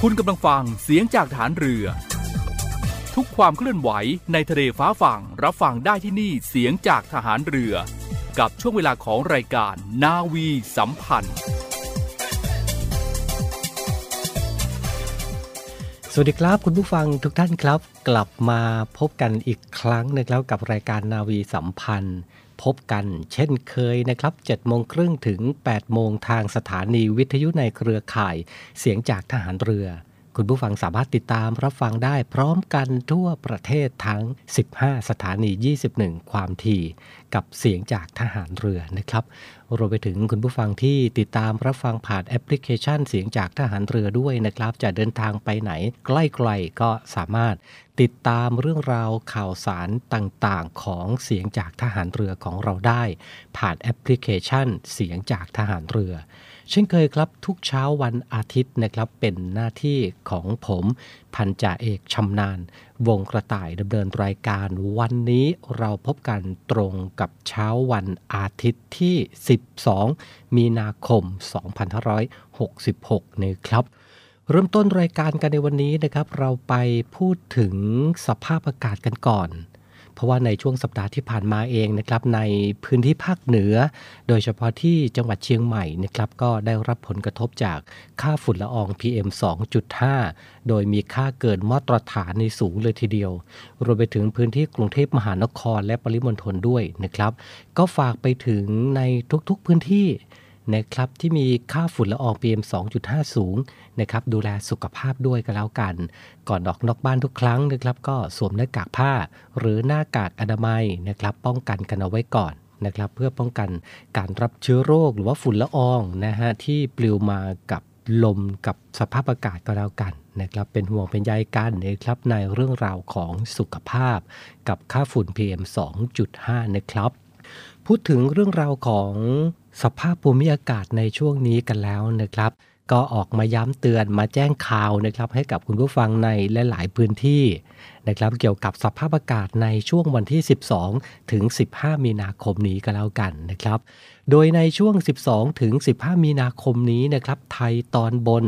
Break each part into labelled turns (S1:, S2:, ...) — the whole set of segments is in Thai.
S1: คุณกำลังฟังเสียงจากฐานเรือ ทุกความเคลื่อนไหวในทะเลฟ้าฝั่งรับฟังได้ที่นี่เสียงจากทหารเรือ กับช่วงเวลาของรายการนาวีสัมพันธ์
S2: สวัสดีครับคุณผู้ฟังทุกท่านครับ กลับมาพบกันอีกครั้งนะครับกับรายการนาวีสัมพันธ์ พบกันเช่นเคยนะครับ7โมงครึ่งถึง 8 โมงทางสถานีวิทยุในเครือข่าย เสียงจากทหารเรือ คุณผู้ฟังสามารถติดตามรับฟังได้พร้อมกันทั่วประเทศทั้ง 15 สถานี 21 ความถี่ กับเสียงจากทหารเรือนะครับรวมไปถึงคุณผู้ฟังที่ติดตามรับฟังผ่านแอปพลิเคชันเสียงจากทหารเรือด้วยนะครับ จะเดินทางไปไหนใกล้ๆก็สามารถติดตามเรื่องราวข่าวสารต่างๆ ของเสียงจากทหารเรือของเราได้ ผ่านแอปพลิเคชันเสียงจากทหารเรือ เช่นเคยครับทุกเช้าวันอาทิตย์นะครับเป็นหน้าที่ของผมพันจ่าเอกชำนาญวงกระต่ายดำเนินรายการ วันนี้เราพบกันตรงกับเช้าวันอาทิตย์ที่ 12 มีนาคม 2566นะครับเริ่มต้นรายการกันในวันนี้นะครับ เราไปพูดถึงสภาพอากาศกันก่อน เพราะว่าในช่วงสัปดาห์ที่ผ่านมาเองนะครับในพื้นที่ภาคเหนือ โดยเฉพาะที่จังหวัดเชียงใหม่นะครับก็ได้รับผลกระทบจากค่าฝุ่นละออง PM 2.5 โดยมีค่าเกินมาตรฐานในสูงเลยทีเดียว รวมไปถึงพื้นที่กรุงเทพมหานครและปริมณฑลด้วยนะครับ ก็ฝากไปถึงในทุกๆพื้นที่ นะครับที่มีค่าฝุ่นละออง PM 2.5 สูงนะครับดูแลสุขภาพด้วยกันแล้วกัน ก่อนออกนอกบ้านทุกครั้งนะครับก็สวมหน้ากากผ้า หรือหน้ากากอนามัยนะครับป้องกันกันเอาไว้ก่อนนะครับเพื่อป้องกันการรับเชื้อโรคหรือว่าฝุ่นละอองนะฮะที่ปลิวมากับลมกับสภาพอากาศก็แล้วกันนะครับเป็นห่วงเป็นใยกันนะครับในเรื่องราวของสุขภาพ กับค่าฝุ่น PM 2.5 นะครับ พูดถึงเรื่องราวของสภาพภูมิอากาศในช่วงนี้กันแล้วนะครับ ก็ออกมาย้ำเตือนมาแจ้งข่าวนะครับ ให้กับคุณผู้ฟังในลหลายๆพื้นที่นะครับ เกี่ยวกับสภาพอากาศในช่วงวันที่ 12 ถึง 15 มีนาคมนี้ก็แล้วกันนะครับ โดยในช่วง 12 ถึง 15 มีนาคมนี้นะครับ ไทยตอนบน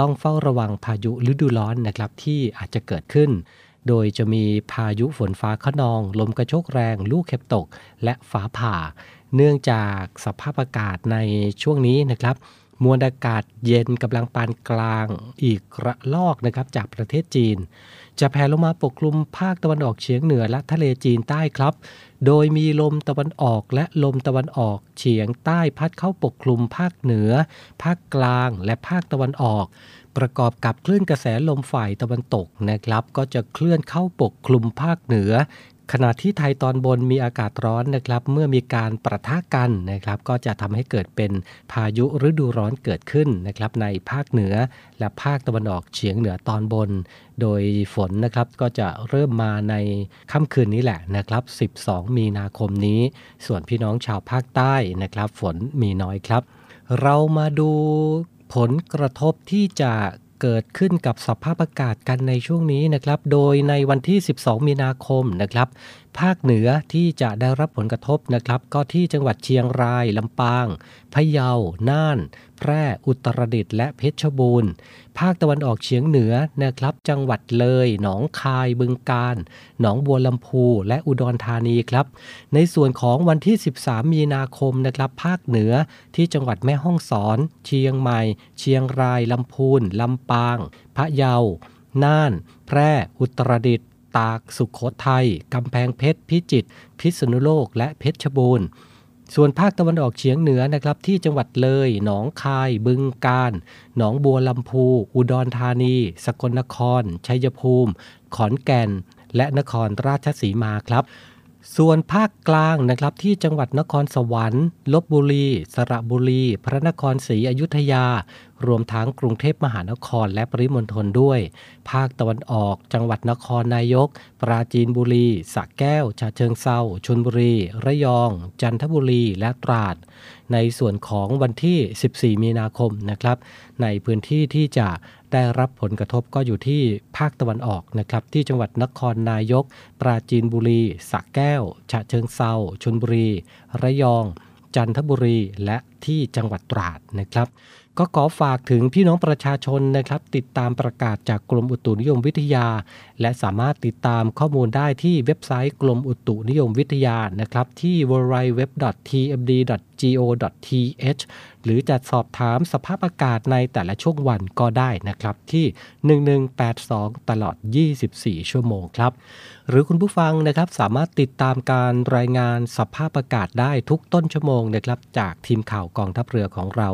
S2: ต้องเฝ้าระวังพายุฤดูร้อนนะครับที่อาจจะเกิดขึ้น โดยจะมีพายุฝนฟ้าขนอง ลมกระโชกแรง ลูกเห็บตก และฟ้าผ่า เนื่องจากสภาพอากาศในช่วงนี้นะครับ มวลอากาศเย็นกำลังปานกลางอีกระลอกนะครับจากประเทศจีน จะแผ่ลงมาปกคลุมภาคตะวันออกเฉียงเหนือและทะเลจีนใต้ครับ โดยมีลมตะวันออกและลมตะวันออกเฉียงใต้พัดเข้าปกคลุมภาคเหนือ ภาคกลางและภาคตะวันออก ประกอบกับคลื่นกระแสลมฝ่ายตะวันตกนะครับ ก็จะเคลื่อนเข้าปกคลุมภาคเหนือ ขณะที่ไทยตอนบนมีอากาศร้อนนะครับ เมื่อมีการประทะกันนะครับ ก็จะทำให้เกิดเป็นพายุฤดูร้อนเกิดขึ้นนะครับ ในภาคเหนือและภาคตะวันออกเฉียงเหนือตอนบน โดยฝนนะครับก็จะเริ่มมาในค่ำคืนนี้แหละนะครับ 12 มีนาคมนี้ ส่วนพี่น้องชาวภาคใต้นะครับ ฝนมีน้อยครับ เรามาดูผลกระทบที่จะ เกิดขึ้นกับสภาพอากาศกันในช่วงนี้นะครับ โดยในวันที่ 12 มีนาคมนะครับ ภาคเหนือที่จะได้รับผลกระทบนะครับ ก็ที่จังหวัดเชียงราย ลำปาง พะเยา น่าน แพร่ อุตรดิตถ์และเพชรบูรณ์ ภาคตะวันออกเฉียงเหนือนะครับ จังหวัดเลย หนองคาย บึงกาฬ หนองบัวลำพู และอุดรธานีครับ ในส่วนของวันที่ 13 มีนาคมนะครับ ภาคเหนือที่จังหวัดแม่ฮ่องสอน เชียงใหม่ เชียงราย ลำพูน ลำปาง พะเยา น่าน แพร่ อุตรดิตถ์ ตาก สุขโขทัย กำแพงเพชร พิจิตร พิษณุโลก และเพชรบูรณ์ ส่วนภาคตะวันออกเฉียงเหนือนะครับ ที่จังหวัดเลย หนองคาย บึงกาฬ หนองบัวลำพู อุดรธานี สกลนคร ชัยภูมิ ขอนแก่น และนครราชสีมาครับ ส่วนภาคกลางนะครับที่จังหวัดนครสวรรค์ลบบุรี สระบุรี พระนครศรีอยุธยา รวมทั้งกรุงเทพมหานครและปริมณฑลด้วย ภาคตะวันออก จังหวัดนครนายก ปราจีนบุรีสระแก้วฉะเชิงเซาชลบุรี ระยอง จันทบุรีและตราด ในส่วนของวันที่ 14 มีนาคมนะครับ ในพื้นที่ที่จะได้รับผลกระทบก็อยู่ที่ภาคตะวันออกนะครับ ที่จังหวัดนครนายก ปราจีนบุรีสระแก้ว ฉะเชิงเซาชลบุรี ระยอง จันทบุรีและที่จังหวัดตราดนะครับก็ขอฝากถึงพี่น้องประชาชนนะครับ ติดตามประกาศจากกรมอุตุนิยมวิทยา และสามารถติดตามข้อมูลได้ที่เว็บไซต์กรมอุตุนิยมวิทยานะครับ ที่ www.tmd.go.th หรือจะสอบถามสภาพอากาศในแต่ละช่วงวันก็ได้นะครับ ที่ 1182 ตลอด 24 ชั่วโมงครับ หรือคุณผู้ฟังนะครับสามารถติดตามการรายงานสภาพอากาศได้ทุกต้นชั่วโมงนะครับ จากทีมข่าวกองทัพเรือของเรา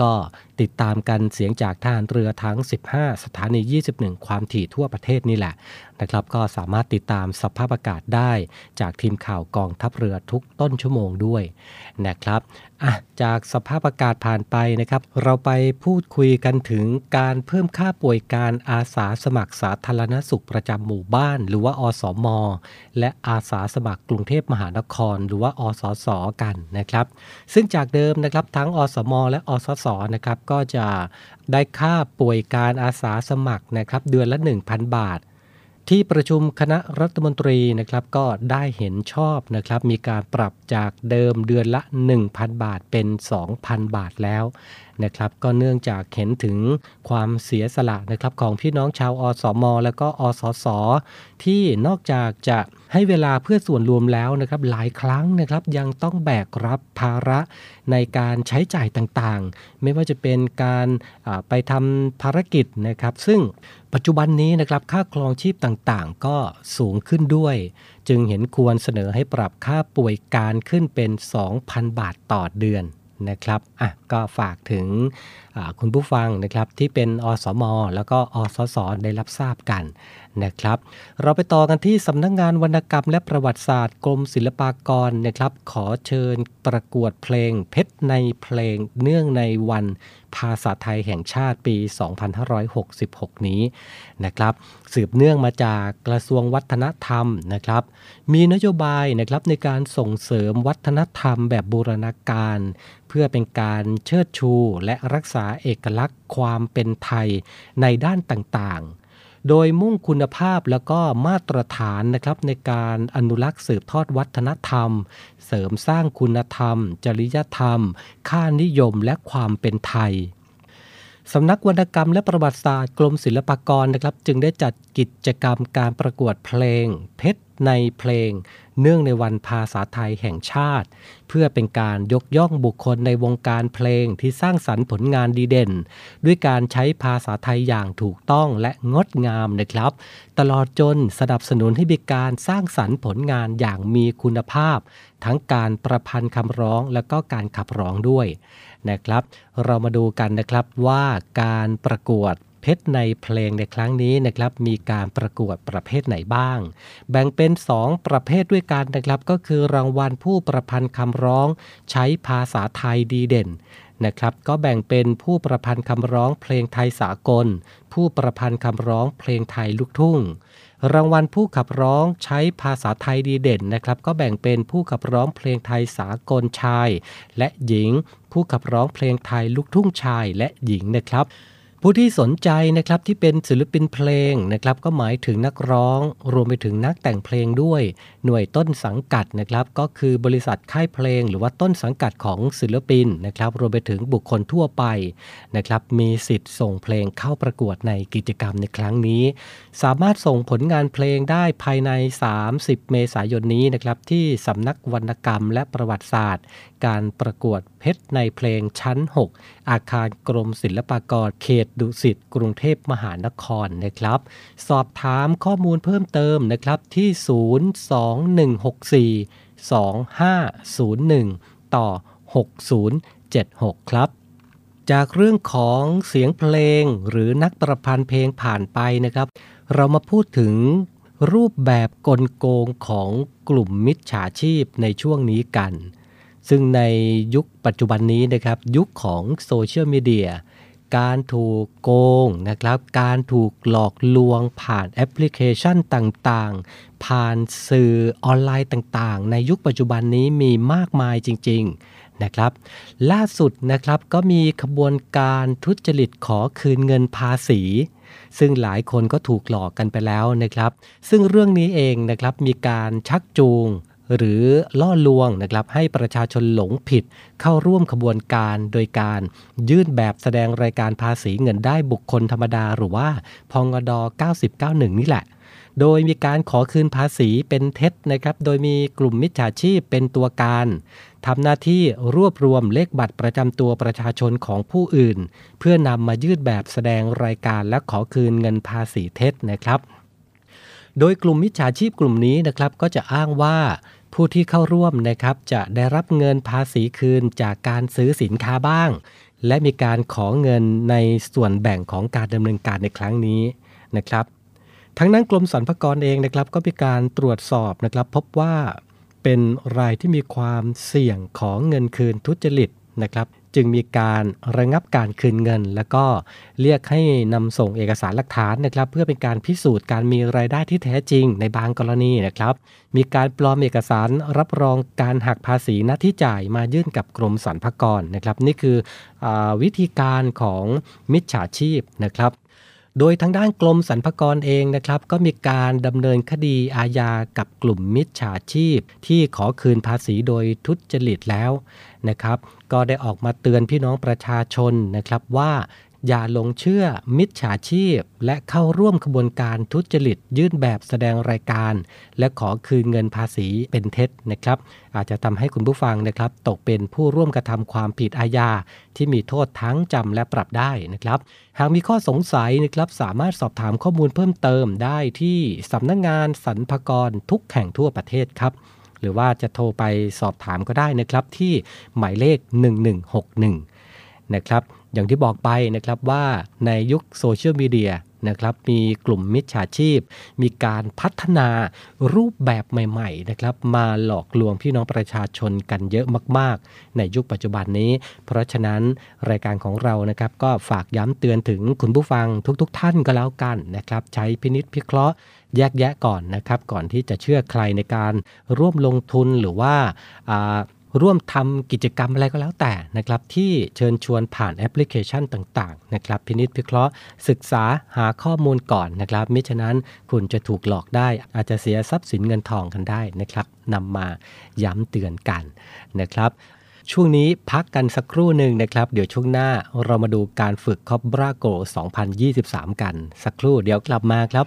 S2: ก็ติดตามกันเสียงจากทหารเรือทั้ง 15 สถานี 21 ความถี่ทั่วประเทศนี่แหละนะครับ ก็สามารถติดตามสภาพอากาศได้จากทีมข่าวกองทัพเรือทุกต้นชั่วโมงด้วยนะครับอะจากสภาพอากาศผ่านไปนะครับ เราไปพูดคุยกันถึงการเพิ่มค่าป่วยการอาสาสมัครสาธารณสุขประจำหมู่บ้าน หรือว่าอสมและอาสาสมัครกรุงเทพมหานคร หรือว่าอสสกันนะครับ ซึ่งจากเดิมนะครับทั้งอสมและอสสนะครับก็จะได้ค่าป่วยการอาสาสมัครนะครับ เดือนละ 1,000 บาท ที่ประชุมคณะรัฐมนตรีนะครับก็ได้เห็นชอบนะครับมีการปรับจากเดิมเดือนละ 1,000 บาทเป็น 2,000 บาทแล้ว นะครับก็เนื่องจากเห็นถึงความเสียสละนะครับของพี่น้องชาวอสม และก็อสส ที่นอกจากจะให้เวลาเพื่อส่วนรวมแล้วนะครับหลายครั้งนะครับยังต้องแบกรับภาระในการใช้จ่ายต่างๆ ไม่ว่าจะเป็นการไปทำภารกิจนะครับ ซึ่งปัจจุบันนี้นะครับค่าครองชีพต่างๆ ก็สูงขึ้นด้วย จึงเห็นควรเสนอให้ปรับค่าป่วยการขึ้นเป็น 2,000 บาทต่อเดือน นะครับอะก็ฝากถึงคุณผู้ฟังนะครับที่เป็นอสม แล้วก็อสสได้รับทราบกันนะครับ เราไปต่อกันที่สำนักงงานวรรณกรรมและประวัติศาสตร์กรมศิลปากรนะครับ ขอเชิญประกวดเพลงเพชรในเพลงเนื่องในวันภาษาไทยแห่งชาติปี 2566 นี้นะครับ สืบเนื่องมาจากกระทรวงวัฒนธรรมนะครับ มีนโยบายนะครับในการส่งเสริมวัฒนธรรมแบบบูรณาการ เพื่อเป็นการเชิดชูและรักษาเอกลักษณ์ความเป็นไทยในด้านต่างๆ โดยมุ่งคุณภาพแล้วก็มาตรฐานนะครับในการอนุรักษ์สืบทอดวัฒนธรรม เสริมสร้างคุณธรรม จริยธรรม ค่านิยมและความเป็นไทยสำนักวรรณกรรมและประวัติศาสตร์กรมศิลปากรนะครับ จึงได้จัดกิจกรรมการประกวดเพลง เพชร ในเพลง เนื่องในวันภาษาไทยแห่งชาติ เพื่อเป็นการยกย่องบุคคลในวงการเพลงที่สร้างสรรค์ผลงานดีเด่น ด้วยการใช้ภาษาไทยอย่างถูกต้องและงดงามนะครับ ตลอดจนสนับสนุนให้มีการสร้างสรรค์ผลงานอย่างมีคุณภาพ ทั้งการประพันธ์คำร้องและก็การขับร้องด้วยนะครับ เรามาดูกันนะครับว่าการประกวด เพชรในเพลงในครั้งนี้นะครับมีการประกวดประเภทไหนบ้าง แบ่งเป็น 2 ประเภทด้วยกันนะครับก็คือรางวัลผู้ประพันธ์คำร้อง ใช้ภาษาไทยดีเด่นนะครับก็แบ่งเป็นผู้ประพันธ์คำร้องเพลงไทยสากล ผู้ประพันธ์คำร้องเพลงไทยลูกทุ่ง รางวัลผู้ขับร้องใช้ภาษาไทยดีเด่นนะครับ ก็แบ่งเป็นผู้ขับร้องเพลงไทยสากลชาย และหญิง ผู้ขับร้องเพลงไทยลูกทุ่งชายและหญิงนะครับ ผู้ที่สนใจนะครับที่เป็นศิลปินเพลงนะครับก็หมายถึงนักร้อง รวมไปถึงนักแต่งเพลงด้วย หน่วยต้นสังกัดนะครับก็คือบริษัทค่ายเพลง หรือว่าต้นสังกัดของศิลปินนะครับรวมไปถึงบุคคลทั่วไปนะครับมีสิทธิ์ส่งเพลงเข้าประกวดในกิจกรรมในครั้งนี้ สามารถส่งผลงานเพลงได้ภายใน 30 เมษายนนี้นะครับที่สำนักวรรณกรรมและประวัติศาสตร์ การประกวดเพชรในเพลงชั้น 6 อาคารกรมศิลปากรเขตดุสิตกรุงเทพมหานครนะครับ สอบถามข้อมูลเพิ่มเติมนะครับที่ 02164 2501 ต่อ 6076 ครับจากเรื่องของเสียงเพลงหรือนักประพันธ์เพลงผ่านไปนะครับ เรามาพูดถึงรูปแบบกลโกงของกลุ่มมิจฉาชีพในช่วงนี้กัน ซึ่งในยุคปัจจุบันนี้นะครับ ยุคของโซเชียลมีเดียการถูกโกงนะครับ การถูกหลอกลวงผ่านแอปพลิเคชันต่างๆ ผ่านสื่อออนไลน์ต่างๆ ในยุคปัจจุบันนี้มีมากมายจริง ๆนะครับ ล่าสุดนะครับก็มีขบวนการทุจริตขอคืนเงินภาษี ซึ่งหลายคนก็ถูกหลอกกันไปแล้วนะครับ ซึ่งเรื่องนี้เองนะครับมีการชักจูง หรือล่อลวงนะครับให้ประชาชนหลงผิด เข้าร่วมขบวนการโดยการยื่นแบบแสดงรายการภาษีเงินได้บุคคลธรรมดาหรือว่าพงด9091 นี่แหละโดยมีการขอคืนภาษีเป็นเท็จนะครับ โดยมีกลุ่มมิจฉาชีพเป็นตัวการทำหน้าที่รวบรวมเลขบัตรประจำตัวประชาชนของผู้อื่น เพื่อนำมายื่นแบบแสดงรายการและขอคืนเงินภาษีเท็จนะครับ โดยกลุ่มมิจฉาชีพกลุ่มนี้นะครับก็จะอ้างว่า ผู้ที่เข้าร่วมนะครับจะได้รับเงินภาษีคืนจากการซื้อสินค้าบ้าง และมีการขอเงินในส่วนแบ่งของการดำเนินการในครั้งนี้นะครับ ทั้งนั้นกรมสรรพากรเองนะครับ ก็มีการตรวจสอบนะครับ พบว่าเป็นรายที่มีความเสี่ยงของเงินคืนทุจริตนะครับ จึงมีการระงับการคืนเงิน แล้วก็เรียกให้นำส่งเอกสารหลักฐานนะครับ เพื่อเป็นการพิสูจน์การมีรายได้ที่แท้จริงในบางกรณีนะครับ มีการปลอมเอกสารรับรองการหักภาษีหน้าที่จ่ายมายื่นกับกรมสรรพากรนะครับ นี่คืออวิธีการของมิจฉาชีพนะครับ โดยทางด้านกรมสรรพากรเองนะครับ ก็มีการดำเนินคดีอาญากับกลุ่มมิจฉาชีพ ที่ขอคืนภาษีโดยทุจริตแล้วนะครับ ก็ได้ออกมาเตือนพี่น้องประชาชนนะครับว่า อย่าหลงเชื่อมิจฉาชีพ และเข้าร่วมขบวนการทุจริตยื่นแบบแสดงรายการ และขอคืนเงินภาษีเป็นเท็จนะครับ อาจจะทำให้คุณผู้ฟังนะครับ ตกเป็นผู้ร่วมกระทำความผิดอาญาที่มีโทษทั้งจำและปรับได้นะครับ หากมีข้อสงสัยนะครับสามารถสอบถามข้อมูลเพิ่มเติมได้ที่สำนักงงานสรรพากรทุกแห่งทั่วประเทศครับหรือว่าจะโทรไปสอบถามก็ได้นะครับที่หมายเลข 1161 นะครับ อย่างที่บอกไปนะครับว่าในยุคโซเชียลมีเดียนะครับมีกลุ่มมิจฉาชีพ มีการพัฒนารูปแบบใหม่ๆนะครับมาหลอกลวงพี่น้องประชาชนกันเยอะมาก ๆ ในยุคปัจจุบันนี้ เพราะฉะนั้นรายการของเรานะครับก็ฝากย้ำเตือนถึงคุณผู้ฟังทุกๆทท่านก็แล้วกันนะครับใช้พินิษพิเคราะห์แยกแยะก่อนนะครับก่อนที่จะเชื่อใครในการร่วมลงทุนหรือว่า ร่วมทำกิจกรรมอะไรก็แล้วแต่นะครับที่เชิญชวนผ่านแอปพลิเคชันต่างๆนะครับพินิจพิเคราะห์ศึกษาหาข้อมูลก่อนนะครับมิฉะนั้นคุณจะถูกหลอกได้ อาจจะเสียทรัพย์สินเงินทองกันได้นะครับนำมาย้ำเตือนกันนะครับช่วงนี้พักกันสักครู่หนึ่งนะครับ เดี๋ยวช่วงหน้าเรามาดูการฝึกคอบราโก 2023 กัน สักครู่เดี๋ยวกลับมาครับ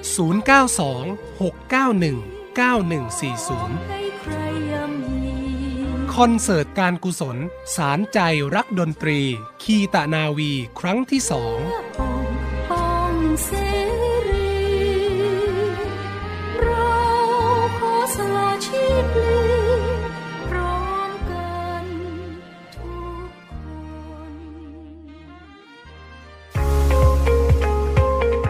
S3: 092-691-9140 คอนเสิร์ตการกุศล สารใจรักดนตรี คีตะนาวีครั้งที่สอง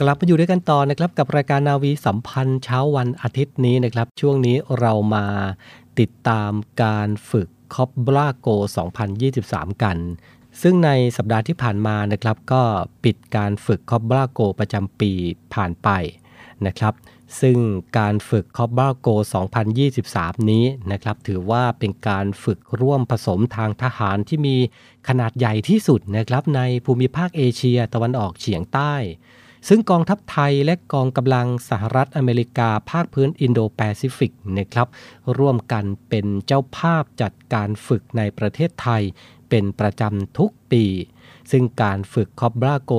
S2: กลับมาอยู่ด้วยกันต่อนะครับกับรายการนาวีสัมพันธ์เช้าวันอาทิตย์นี้นะครับ ช่วงนี้เรามาติดตามการฝึกคอปบราโก 2023 กัน ซึ่งในสัปดาห์ที่ผ่านมานะครับก็ปิดการฝึกคอปบราโกประจำปีผ่านไปนะครับ ซึ่งการฝึกคอบบ้าโก 2023 นี้นะครับถือว่าเป็นการฝึกร่วมผสมทางทหารที่มีขนาดใหญ่ที่สุดนะครับในภูมิภาคเอเชียตะวันออกเฉียงใต้ ซึ่งกองทัพไทยและกองกำลังสหรัฐอเมริกาภาคพื้นอินโดแปซิฟิกนะครับร่วมกันเป็นเจ้าภาพจัดการฝึกในประเทศไทยเป็นประจำทุกปี ซึ่งการฝึก Cobra Gold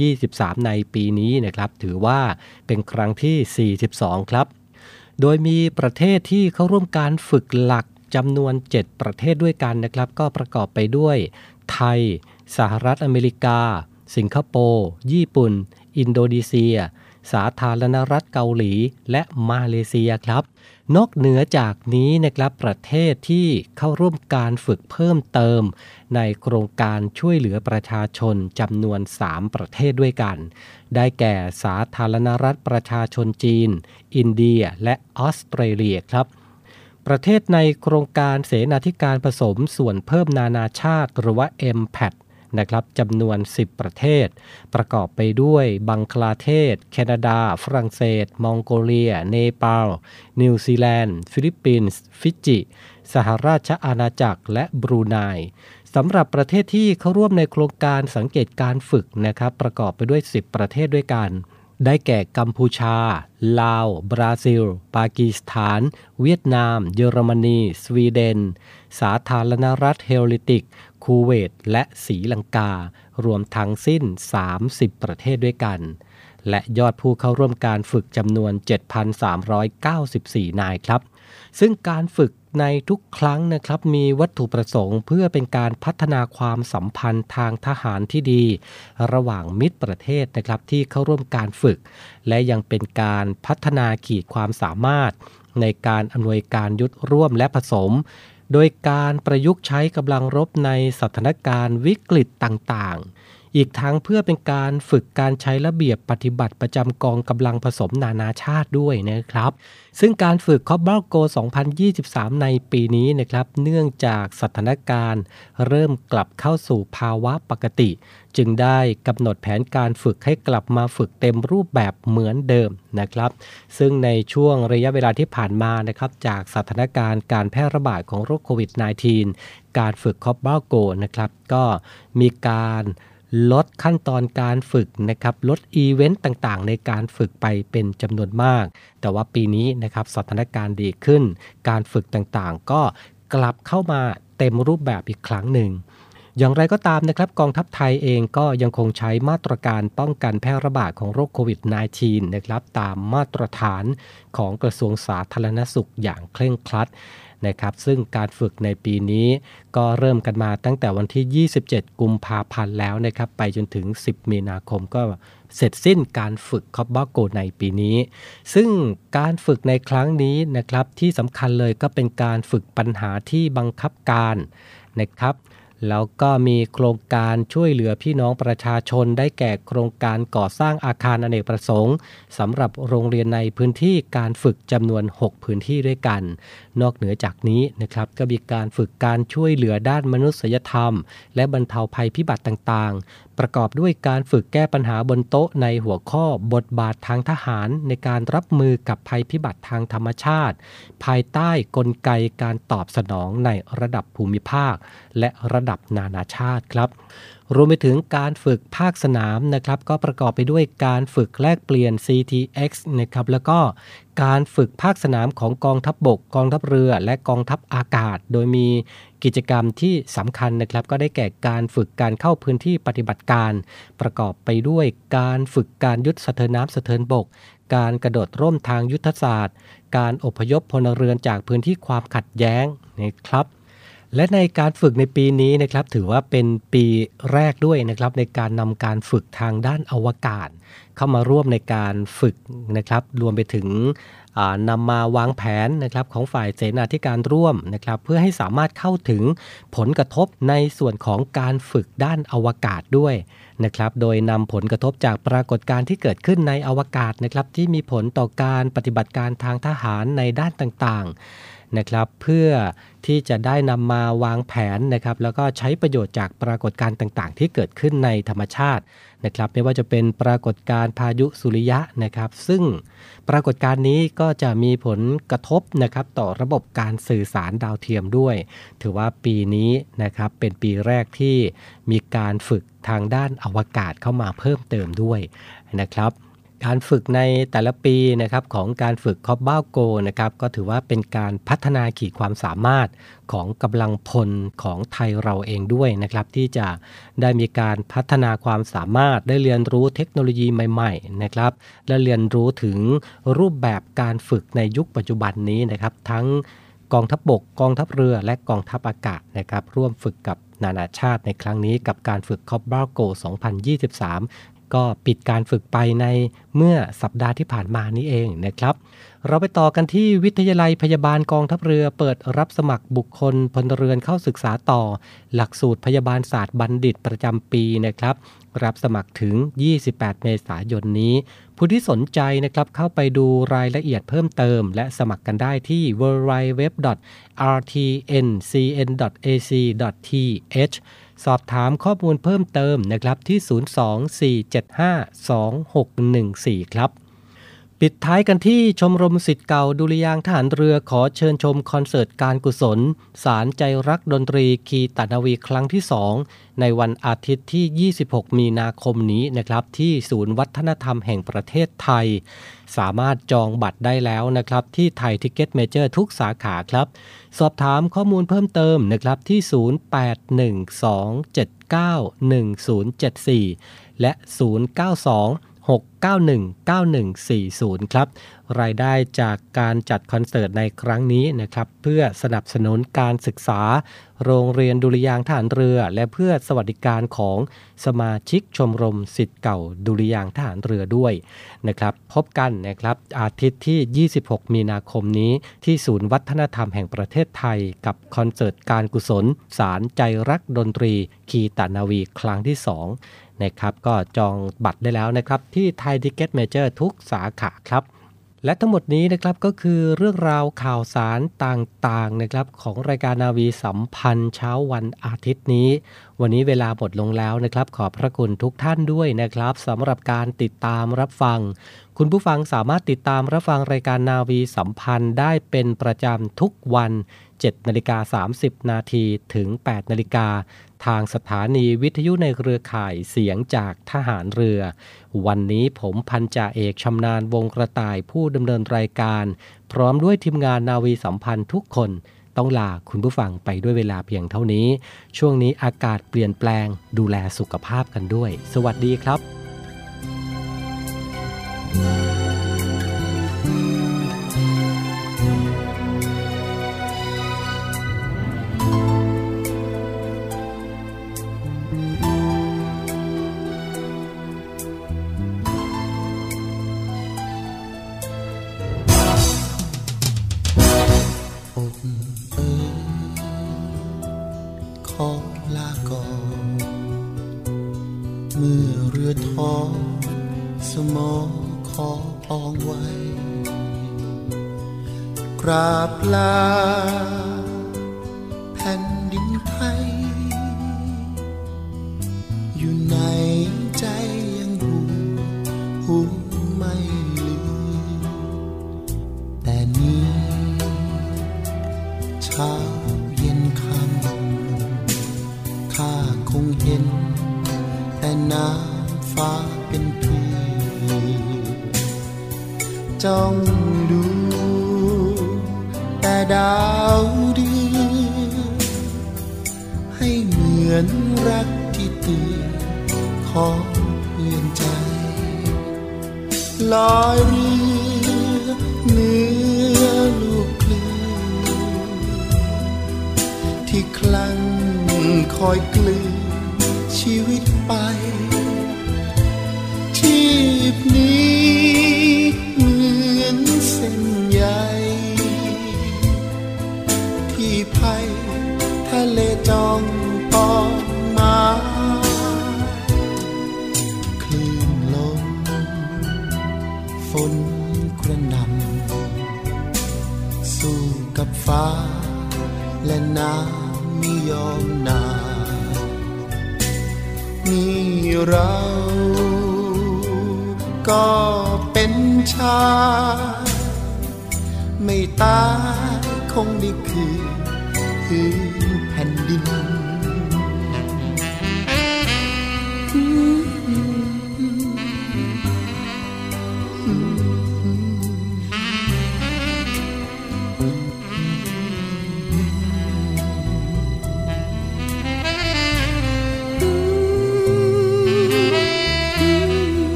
S2: 2023 ในปีนี้นะครับถือว่าเป็นครั้งที่ 42 ครับ โดยมีประเทศที่เข้าร่วมการฝึกหลักจำนวน 7 ประเทศด้วยกันนะครับ ก็ประกอบไปด้วย ไทย สหรัฐอเมริกา สิงคโปร์ ญี่ปุ่น อินโดนีเซีย สาธารณรัฐเกาหลี และมาเลเซียครับ นอกเหนือจากนี้นะครับประเทศที่เข้าร่วมการฝึกเพิ่มเติม ในโครงการช่วยเหลือประชาชนจำนวน 3 ประเทศด้วยกัน ได้แก่สาธารณรัฐประชาชนจีน อินเดียและออสเตรเลียครับประเทศในโครงการเสนาธิการผสมส่วนเพิ่มนานาชาติ หรือว่า MPAT นะครับจำนวน 10 ประเทศ ประกอบไปด้วยบังคลาเทศ แคนาดา ฝรั่งเศส มองโกเลีย เนปาล นิวซีแลนด์ ฟิลิปปินส์ ฟิจิ สหราชอาณาจักร และบรูไนสำหรับประเทศที่เข้าร่วมในโครงการสังเกตการฝึกนะครับประกอบไปด้วย 10 ประเทศด้วยกันได้แก่กัมพูชา ลาว บราซิล ปากีสถาน เวียดนาม เยอรมนี สวีเดน สาธารณรัฐเฮลิติก คูเวตและศรีลังกา รวมทั้งสิ้น 30 ประเทศด้วยกัน และยอดผู้เข้าร่วมการฝึกจำนวน 7,394 นายครับ ซึ่งการฝึกในทุกครั้งนะครับมีวัตถุประสงค์ เพื่อเป็นการพัฒนาความสัมพันธ์ทางทหารที่ดี ระหว่างมิตรประเทศนะครับที่เข้าร่วมการฝึก และยังเป็นการพัฒนาขีดความสามารถ ในการอำนวยการยุทธร่วมและผสม โดยการประยุกต์ใช้กำลังรบในสถานการณ์วิกฤตต่างๆ อีกทั้งเพื่อเป็นการฝึกการใช้ระเบียบปฏิบัติประจำกองกำลังผสมนานาชาติด้วยนะครับ ซึ่งการฝึกคอบบาโก 2023 ในปีนี้นะครับ เนื่องจากสถานการณ์ เริ่มกลับเข้าสู่ภาวะปกติ จึงได้กำหนดแผนการฝึกให้กลับมาฝึกเต็มรูปแบบเหมือนเดิมนะครับ ซึ่งในช่วงระยะเวลาที่ผ่านมานะครับจากสถานการณ์การแพร่ระบาดของโรคโควิด -19 การฝึกคอบบาโกนะครับก็มีการ ลดขั้นตอนการฝึกนะครับลดอีเวนต์ต่างๆ ในการฝึกไปเป็นจำนวนมาก แต่ว่าปีนี้นะครับสถานการณ์ดีขึ้น การฝึกต่างๆ ก็กลับเข้ามาเต็มรูปแบบอีกครั้งหนึ่งอย่างไรก็ตามนะครับกองทัพไทยเองก็ยังคงใช้มาตรการป้องกันแพร่ระบาดของโรคโควิด -19 นะครับตามมาตรฐานของกระทรวงสาธารณสุขอย่างเคร่งครัด นะครับ ซึ่งการฝึกในปีนี้ก็เริ่มกันมาตั้งแต่วันที่ 27 กุมภาพันธ์แล้วนะครับ ไปจนถึง 10 มีนาคมก็เสร็จสิ้นการฝึกคอบบาโกในปีนี้ ซึ่งการฝึกในครั้งนี้นะครับที่สำคัญเลยก็เป็นการฝึกปัญหาที่บังคับการนะครับแล้วก็มีโครงการช่วยเหลือพี่น้องประชาชนได้แก่โครงการก่อสร้างอาคารอเนกประสงค์สำหรับโรงเรียนในพื้นที่การฝึกจำนวน 6 พื้นที่ด้วยกันนอกเหนือจากนี้นะครับก็มีการฝึกการช่วยเหลือด้านมนุษยธรรม และบรรเทาภัยพิบัติต่างๆ ประกอบด้วยการฝึกแก้ปัญหาบนโต๊ะในหัวข้อบทบาททางทหาร ในการรับมือกับภัยพิบัติทางธรรมชาติ ภายใต้กลไกการตอบสนองในระดับภูมิภาค และระดับนานาชาติครับ รวมไปถึงการฝึกภาคสนามนะครับ ก็ประกอบไปด้วยการฝึกแลกเปลี่ยน CTX นะครับแล้วก็การฝึกภาคสนามของกองทัพบบก กองทัพเรือ และกองทัพอากาศ โดยมีกิจกรรมที่สำคัญนะครับ ก็ได้แก่การฝึกการเข้าพื้นที่ปฏิบัติการ ประกอบไปด้วยการฝึกการยุทธสะเทินน้ำสะเทินบก การกระโดดร่มทางยุทธศาสตร์ การอพยพพลเรือนจากพื้นที่ความขัดแย้งนะครับ และในการฝึกในปีนี้นะครับถือว่าเป็นปีแรกด้วยนะครับในการนำการฝึกทางด้านอวกาศ เข้ามาร่วมในการฝึกนะครับรวมไปถึงนำมาวางแผนนะครับของฝ่ายเสนาธิการร่วมนะครับเพื่อให้สามารถเข้าถึงผลกระทบในส่วนของการฝึกด้านอวกาศด้วยนะครับโดยนำผลกระทบจากปรากฏการณ์ที่เกิดขึ้นในอวกาศนะครับที่มีผลต่อการปฏิบัติการทางทหารในด้านต่างๆ นะครับ เพื่อที่จะได้นำมาวางแผนนะครับ แล้วก็ใช้ประโยชน์จากปรากฏการณ์ต่างๆ ที่เกิดขึ้นในธรรมชาตินะครับ ไม่ว่าจะเป็นปรากฏการณ์พายุสุริยะนะครับ ซึ่งปรากฏการณ์นี้ก็จะมีผลกระทบนะครับต่อระบบการสื่อสารดาวเทียมด้วย ถือว่าปีนี้นะครับเป็นปีแรกที่มีการฝึกทางด้านอวกาศเข้ามาเพิ่มเติมด้วยนะครับ การฝึกในแต่ละปีนะครับของการฝึกคอบบ้าโกนะครับก็ถือว่าเป็นการพัฒนาขีดความสามารถของกำลังพลของไทยเราเองด้วยนะครับ ที่จะได้มีการพัฒนาความสามารถได้เรียนรู้เทคโนโลยีใหม่ๆนะครับและเรียนรู้ถึงรูปแบบการฝึกในยุคปัจจุบันนี้นะครับ ทั้งกองทัพบบกกองทัพเรือและกองทัพอากาศนะครับ ร่วมฝึกกับนานาชาติในครั้งนี้กับการฝึกคอบบ้าโก 2023 ก็ปิดการฝึกไปในเมื่อสัปดาห์ที่ผ่านมานี้เองนะครับ เราไปต่อกันที่วิทยาลัยพยาบาลกองทัพเรือเปิดรับสมัครบุคคลพลเรือนเข้าศึกษาต่อ หลักสูตรพยาบาลศาสตร์บัณฑิตประจำปีนะครับ รับสมัครถึง 28 เมษายนนี้ ผู้ที่สนใจนะครับเข้าไปดูรายละเอียดเพิ่มเติม และสมัครกันได้ที่ www.rtncn.ac.th สอบถามข้อมูลเพิ่มเติมนะครับที่ 024752614 ครับ ปิดท้ายกันที่ชมรมสิทธิ์เก่าดุริยางค์ทหารเรือขอเชิญชมคอนเสิร์ตการกุศล สารใจรักดนตรีคีตนาวีครั้งที่ 2 ในวันอาทิตย์ที่ 26 มีนาคมนี้นะครับ ที่ศูนย์วัฒนธรรมแห่งประเทศไทย สามารถจองบัตรได้แล้วนะครับ ที่ ThaiTicketMajor ทุกสาขาครับ สอบถามข้อมูลเพิ่มเติมนะครับที่ 0812791074 และ 092 6919140 ครับ รายได้จากการจัดคอนเสิร์ตในครั้งนี้นะครับ เพื่อสนับสนุนการศึกษา โรงเรียนดุริยางทหารเรือ และเพื่อสวัสดิการของสมาชิกชมรมสิทธิ์เก่าดุริยางทหารเรือด้วยนะครับ พบกันนะครับอาทิตย์ที่ 26 มีนาคมนี้ ที่ศูนย์วัฒนธรรมแห่งประเทศไทย กับคอนเสิร์ตการกุศล สารใจรักดนตรี คีตานาวีครั้งที่ 2 นะครับก็จองบัตรได้แล้วนะครับที่ ThaiTicketMajor ทุกสาขาครับ และทั้งหมดนี้นะครับก็คือเรื่องราวข่าวสารต่างๆนะครับของรายการนาวีสัมพันธ์เช้าวันอาทิตย์นี้ วันนี้เวลาหมดลงแล้วนะครับ ขอบพระคุณทุกท่านด้วยนะครับสำหรับการติดตามรับฟัง คุณผู้ฟังสามารถติดตามรับฟังรายการนาวีสัมพันธ์ได้เป็นประจำทุกวัน 7นาฬิกา30 นาทีถึง 8 นาฬิกา ทางสถานีวิทยุในเครือข่ายเสียงจากทหารเรือ วันนี้ผมพันจ่าเอกชำนาญวงกระต่ายผู้ดำเนินรายการ พร้อมด้วยทีมงานนาวีสัมพันธ์ทุกคนต้องลาคุณผู้ฟังไปด้วยเวลาเพียงเท่านี้ ช่วงนี้อากาศเปลี่ยนแปลง ดูแลสุขภาพกันด้วย สวัสดีครับ
S4: อก แผ่นดินไทย อยู่ในใจยังหูหูไม่ลืมแต่นี้เช้าเย็นค่ำข้าคงเห็น แต่น้ำฟ้าเป็นพี่จ้อง ดาวเดือนให้เหมือนรักที่เตือนของเพื่อนใจ ลอยเรือเหนือลูกคลื่นที่คลั่งคอยกลืนชีวิตไป ชีพนี้ นกระหนำสู้กับฟ้า และน้ำไม่ยอมนานี่เรา ก็เป็นชา ไม่ตายคงได้คืนพื้นแผ่นดิน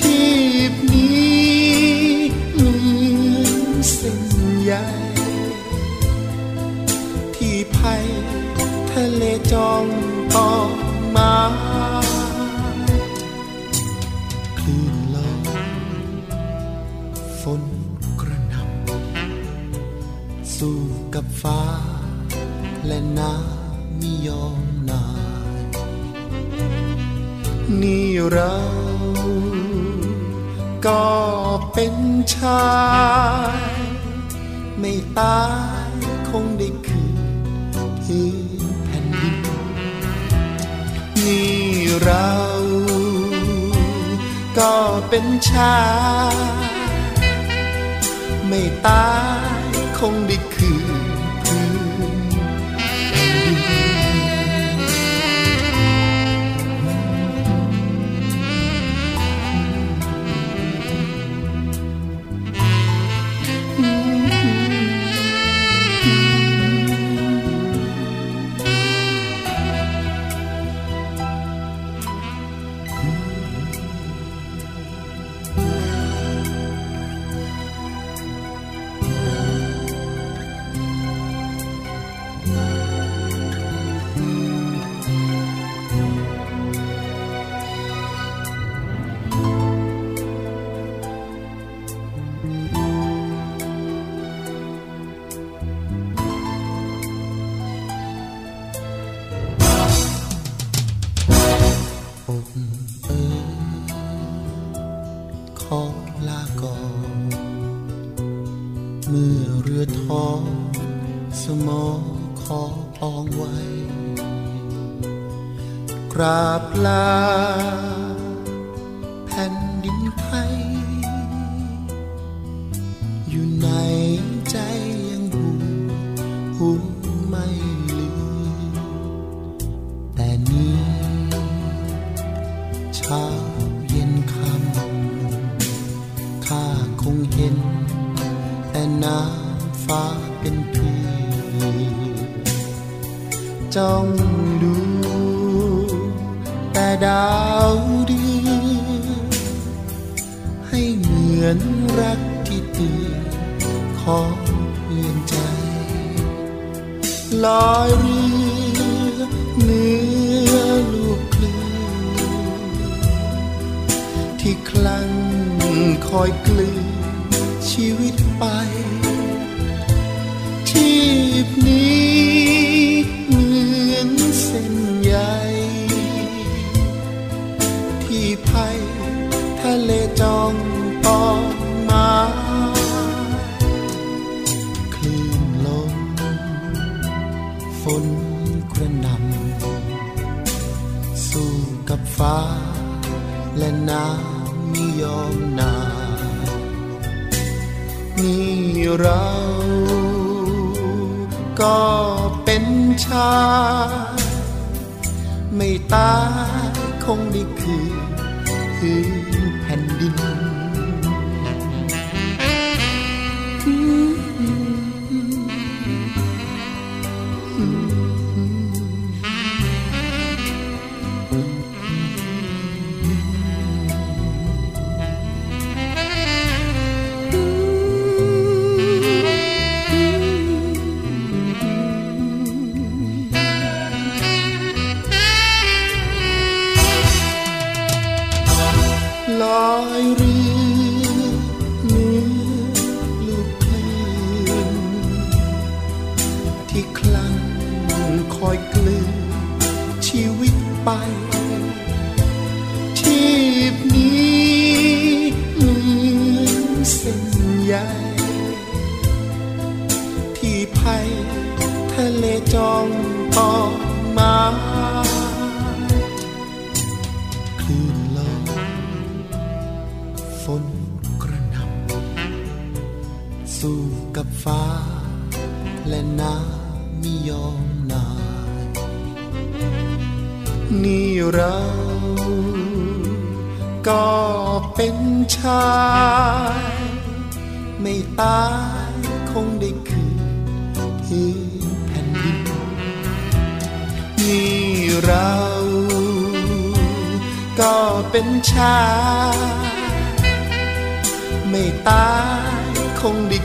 S4: ชีพนี้เหมือนเส้นใยที่ภัยทะเลจองต่อมาคลื่นลมฝนกระหน่ำสู้กับฟ้า และน้ำไม่ยอมนายนี่เรา ก็เป็นชาย ไม่ตายคงได้คืนพื้นแผ่นดินนี่เรา ก็เป็นชาย ไม่ตายคงได้ น้ำฟ้าเป็นพี่จ้องดู แต่ดาวเดือนให้เหมือนรักที่ตือนของเพื่อนใจ ลอยเรือเหนือลูกคลื่นที่คลั่งคอยกลืน ชีวิตไป ชีพนี้เหมือนเส้นใยที่ภัยทะเลจองตองมาคลื่นลมฝนกระหน่ำสู้กับฟ้าและน้ำไม่ยอมนา นี่เรา ก็เป็นชา ไม่ตายคงได้คืน ฝนกระหนำสู้กับฟ้า และน้ำไม่ยอมนาย นี่เรา ก็เป็นชาย ไม่ตายคงได้คืนพื้นแผ่นดิน นี่เรา ก็เป็นชาย ไม่ตายคงได้